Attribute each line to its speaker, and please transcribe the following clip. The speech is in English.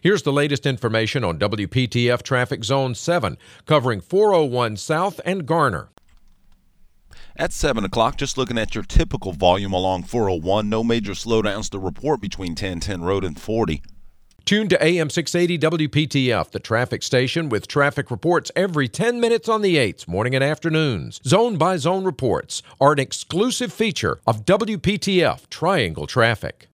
Speaker 1: Here's the latest information on WPTF Traffic Zone 7, covering 401 South and Garner.
Speaker 2: At 7 o'clock, just looking at your typical volume along 401, no major slowdowns to report between 1010 Road and 40.
Speaker 1: Tune to AM 680 WPTF, the traffic station with traffic reports every 10 minutes on the 8s, morning and afternoons. Zone by zone reports are an exclusive feature of WPTF Triangle Traffic.